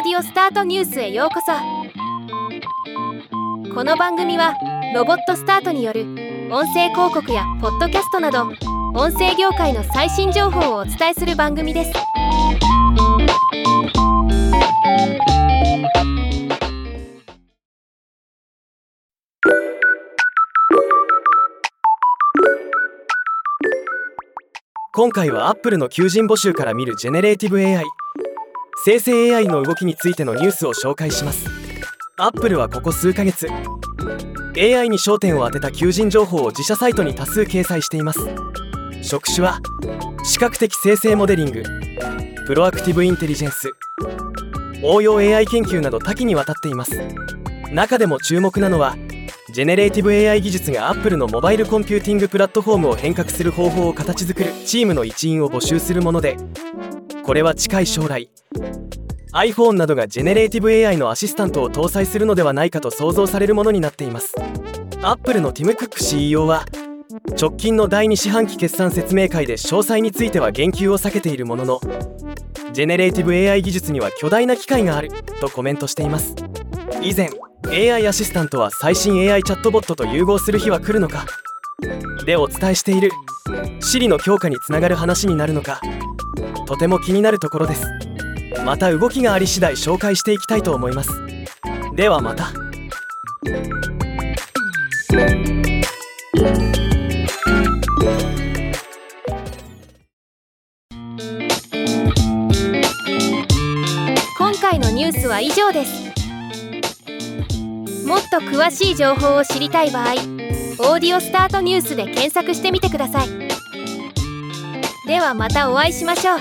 オスタートニュースへようこそ。この番組はロボットスタートによる音声広告やポッドキャストなど音声業界の最新情報をお伝えする番組です。今回はアップルの求人募集から見るジェネレーティブ AI 生成 AI の動きについてのニュースを紹介します。アップルはここ数ヶ月 AI に焦点を当てた求人情報を自社サイトに多数掲載しています。職種は視覚的生成モデリングプロアクティブインテリジェンス応用 AI 研究など多岐にわたっています。中でも注目なのはジェネレーティブ AI 技術がアップルのモバイルコンピューティングプラットフォームを変革する方法を形作るチームの一員を募集するものでこれは近い将来 iPhone などがジェネレーティブ AI のアシスタントを搭載するのではないかと想像されるものになっています。アップルのティム・クック CEO は直近の第2四半期決算説明会で詳細については言及を避けているもののジェネレーティブ AI 技術には巨大な機会があるとコメントしています。以前 AI アシスタントは最新 AI チャットボットと融合する日は来るのかでお伝えしている Siri の強化につながる話になるのかとても気になるところです。また動きがあり次第紹介していきたいと思います。ではまた。今回のニュースは以上です。もっと詳しい情報を知りたい場合「オーディオスタートニュース」で検索してみてください。ではまたお会いしましょう。